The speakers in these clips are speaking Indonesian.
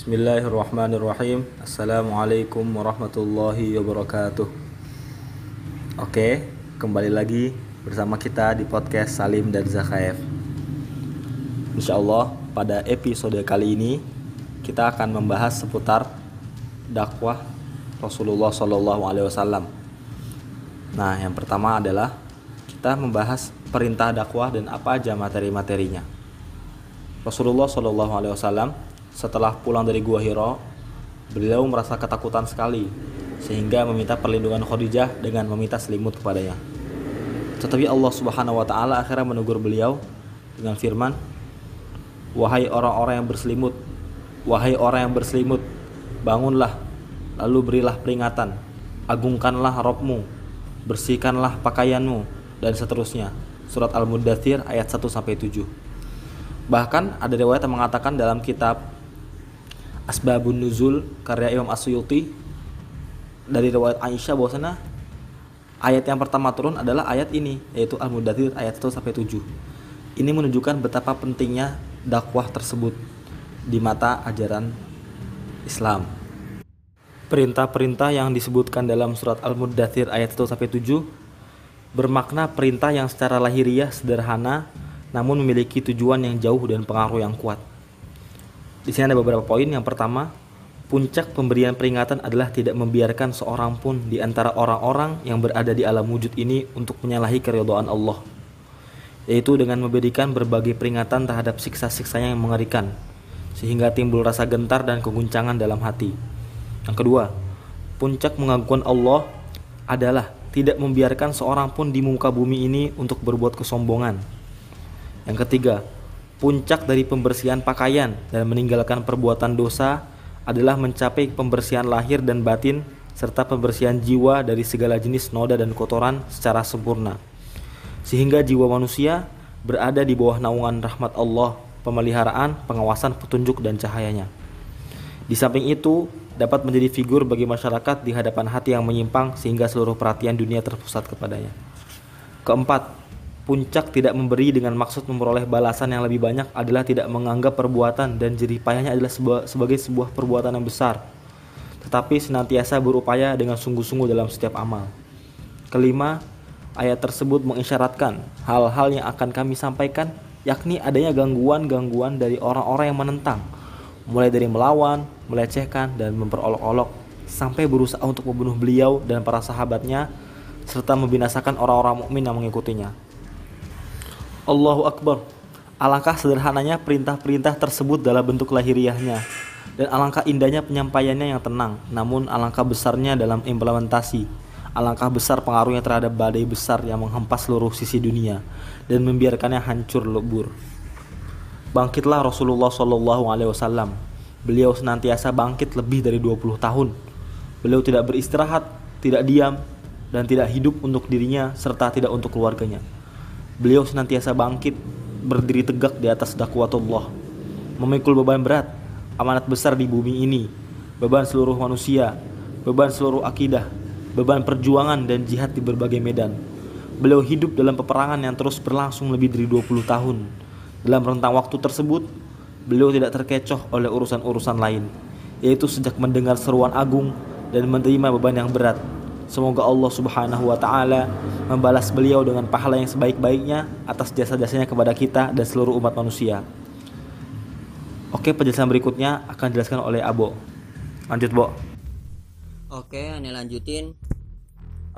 Bismillahirrahmanirrahim Assalamualaikum warahmatullahi wabarakatuh Oke, kembali lagi bersama kita di podcast Salim dan Zakaev Insya Allah pada episode kali ini kita akan membahas seputar dakwah Rasulullah Shallallahu Alaihi Wasallam. Nah, yang pertama adalah kita membahas perintah dakwah dan apa aja materi-materinya. Rasulullah Shallallahu Alaihi Wasallam setelah pulang dari Gua Hiro, beliau merasa ketakutan sekali sehingga meminta perlindungan Khadijah dengan meminta selimut kepadanya. Tetapi Allah Subhanahu wa taala akhirnya menegur beliau dengan firman, "Wahai orang-orang yang berselimut, wahai orang yang berselimut, bangunlah, lalu berilah peringatan, agungkanlah Robmu, bersihkanlah pakaianmu, dan seterusnya." Surat Al-Muddathir ayat 1 sampai 7. Bahkan ada riwayat yang mengatakan dalam kitab Asbabun Nuzul karya Imam Asyuti dari riwayat Aisyah bahwasanya ayat yang pertama turun adalah ayat ini yaitu Al-Mudathir ayat 1 sampai 7. Ini menunjukkan betapa pentingnya dakwah tersebut di mata ajaran Islam. Perintah-perintah yang disebutkan dalam surat Al-Mudathir ayat 1 sampai 7 bermakna perintah yang secara lahiriah sederhana namun memiliki tujuan yang jauh dan pengaruh yang kuat. Di sini ada beberapa poin. Yang pertama, puncak pemberian peringatan adalah tidak membiarkan seorang pun di antara orang-orang yang berada di alam wujud ini untuk menyalahi keridhaan Allah. Yaitu dengan memberikan berbagai peringatan terhadap siksa-siksanya yang mengerikan, sehingga timbul rasa gentar dan keguncangan dalam hati. Yang kedua, puncak mengagukan Allah adalah tidak membiarkan seorang pun di muka bumi ini untuk berbuat kesombongan. Yang ketiga, Puncak dari pembersihan pakaian dan meninggalkan perbuatan dosa adalah mencapai pembersihan lahir dan batin serta pembersihan jiwa dari segala jenis noda dan kotoran secara sempurna. Sehingga jiwa manusia berada di bawah naungan rahmat Allah, pemeliharaan, pengawasan, petunjuk dan cahayanya. Di samping itu, dapat menjadi figur bagi masyarakat di hadapan hati yang menyimpang sehingga seluruh perhatian dunia terpusat kepadanya. Keempat, Puncak tidak memberi dengan maksud memperoleh balasan yang lebih banyak adalah tidak menganggap perbuatan dan jerih payahnya adalah sebagai sebuah perbuatan yang besar, tetapi senantiasa berupaya dengan sungguh-sungguh dalam setiap amal. Kelima, ayat tersebut mengisyaratkan hal-hal yang akan kami sampaikan, yakni adanya gangguan-gangguan dari orang-orang yang menentang, mulai dari melawan, melecehkan, dan memperolok-olok, sampai berusaha untuk membunuh beliau dan para sahabatnya, serta membinasakan orang-orang mukmin yang mengikutinya. Allahu Akbar. Alangkah sederhananya perintah-perintah tersebut dalam bentuk lahiriahnya dan alangkah indahnya penyampaiannya yang tenang, namun alangkah besarnya dalam implementasi. Alangkah besar pengaruhnya terhadap badai besar yang menghempas seluruh sisi dunia dan membiarkannya hancur lebur. Bangkitlah Rasulullah Shallallahu Alaihi Wasallam. Beliau senantiasa bangkit lebih dari 20 tahun. Beliau tidak beristirahat, tidak diam, dan tidak hidup untuk dirinya serta tidak untuk keluarganya. Beliau senantiasa bangkit, berdiri tegak di atas dakwatullah, memikul beban berat, amanat besar di bumi ini, beban seluruh manusia, beban seluruh akidah, beban perjuangan dan jihad di berbagai medan. Beliau hidup dalam peperangan yang terus berlangsung lebih dari 20 tahun. Dalam rentang waktu tersebut, beliau tidak terkecoh oleh urusan-urusan lain, yaitu sejak mendengar seruan agung dan menerima beban yang berat Semoga Allah Subhanahu wa taala membalas beliau dengan pahala yang sebaik-baiknya atas jasa-jasanya kepada kita dan seluruh umat manusia. Oke, penjelasan berikutnya akan dijelaskan oleh Abo. Lanjut, Bo. Oke, ini lanjutin.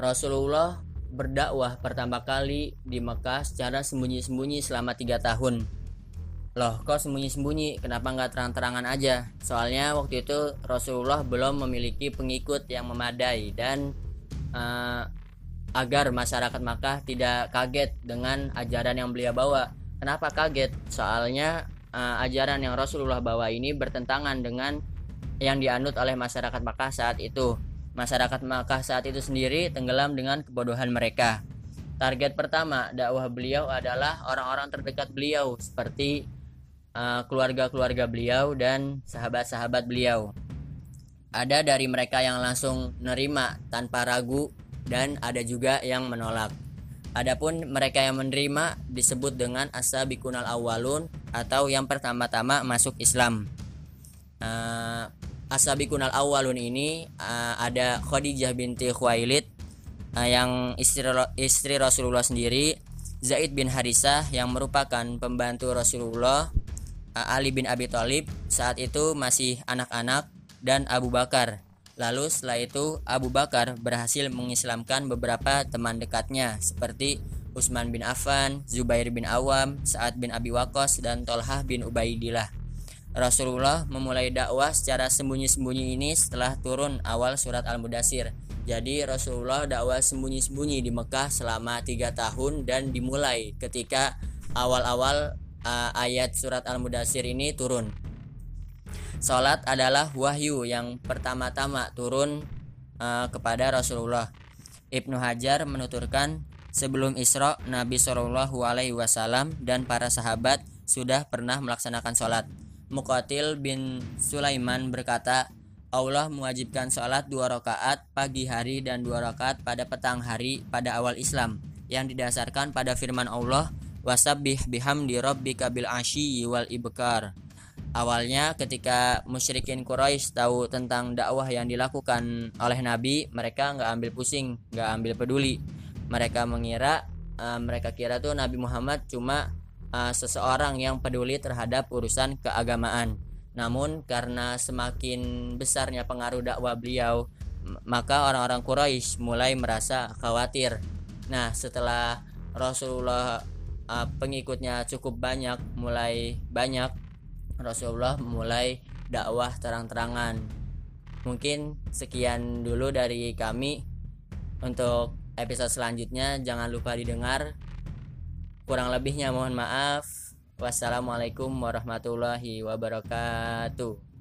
Rasulullah berdakwah pertama kali di Mekah secara sembunyi-sembunyi selama tiga tahun. Loh, kok sembunyi-sembunyi? Kenapa nggak terang-terangan aja? Soalnya waktu itu Rasulullah belum memiliki pengikut yang memadai dan uh, agar masyarakat Makkah tidak kaget dengan ajaran yang beliau bawa. Kenapa kaget? Soalnya uh, ajaran yang Rasulullah bawa ini bertentangan dengan yang dianut oleh masyarakat Makkah saat itu. Masyarakat Makkah saat itu sendiri tenggelam dengan kebodohan mereka. Target pertama dakwah beliau adalah orang-orang terdekat beliau seperti uh, keluarga-keluarga uh, beliau dan sahabat-sahabat beliau. Ada dari mereka yang langsung nerima tanpa ragu dan ada juga yang menolak. Adapun mereka yang menerima disebut dengan asabikunal awalun atau yang pertama-tama masuk Islam. uh, Asabiqunal Awalun ini uh, ada Khadijah binti Khuwailid uh, yang istri istri Rasulullah sendiri, Zaid bin Harisah yang merupakan pembantu Rasulullah, uh, Ali bin Abi Thalib saat itu masih anak-anak dan Abu Bakar. Lalu setelah itu Abu Bakar berhasil mengislamkan beberapa teman dekatnya seperti Utsman bin Affan, Zubair bin Awam, Sa'ad bin Abi Waqqas dan Tolhah bin Ubaidillah. Rasulullah memulai dakwah secara sembunyi-sembunyi ini setelah turun awal surat Al-Mudasir. Jadi Rasulullah dakwah sembunyi-sembunyi di Mekah selama tiga tahun dan dimulai ketika awal-awal uh, ayat surat Al-Mudasir ini turun. Salat adalah wahyu yang pertama-tama turun uh, kepada Rasulullah. Ibnu Hajar menuturkan sebelum Isra Nabi Shallallahu Alaihi Wasallam dan para sahabat sudah pernah melaksanakan sholat. Muqatil bin Sulaiman berkata, Allah mewajibkan sholat dua rakaat pagi hari dan dua rakaat pada petang hari pada awal Islam yang didasarkan pada firman Allah wasabbih bihamdi rabbika bil asyi wal ibkar. Awalnya ketika musyrikin Quraisy tahu tentang dakwah yang dilakukan oleh Nabi, mereka nggak ambil pusing, nggak ambil peduli. Mereka mengira, uh, mereka kira tuh Nabi Muhammad cuma uh, seseorang yang peduli terhadap urusan keagamaan. Namun karena semakin besarnya pengaruh dakwah beliau, maka orang-orang Quraisy mulai merasa khawatir. Nah, setelah Rasulullah uh, pengikutnya cukup banyak, mulai banyak, Rasulullah mulai dakwah terang-terangan. Mungkin sekian dulu dari kami. Untuk episode selanjutnya jangan lupa didengar Kurang lebihnya mohon maaf. Wassalamualaikum warahmatullahi wabarakatuh.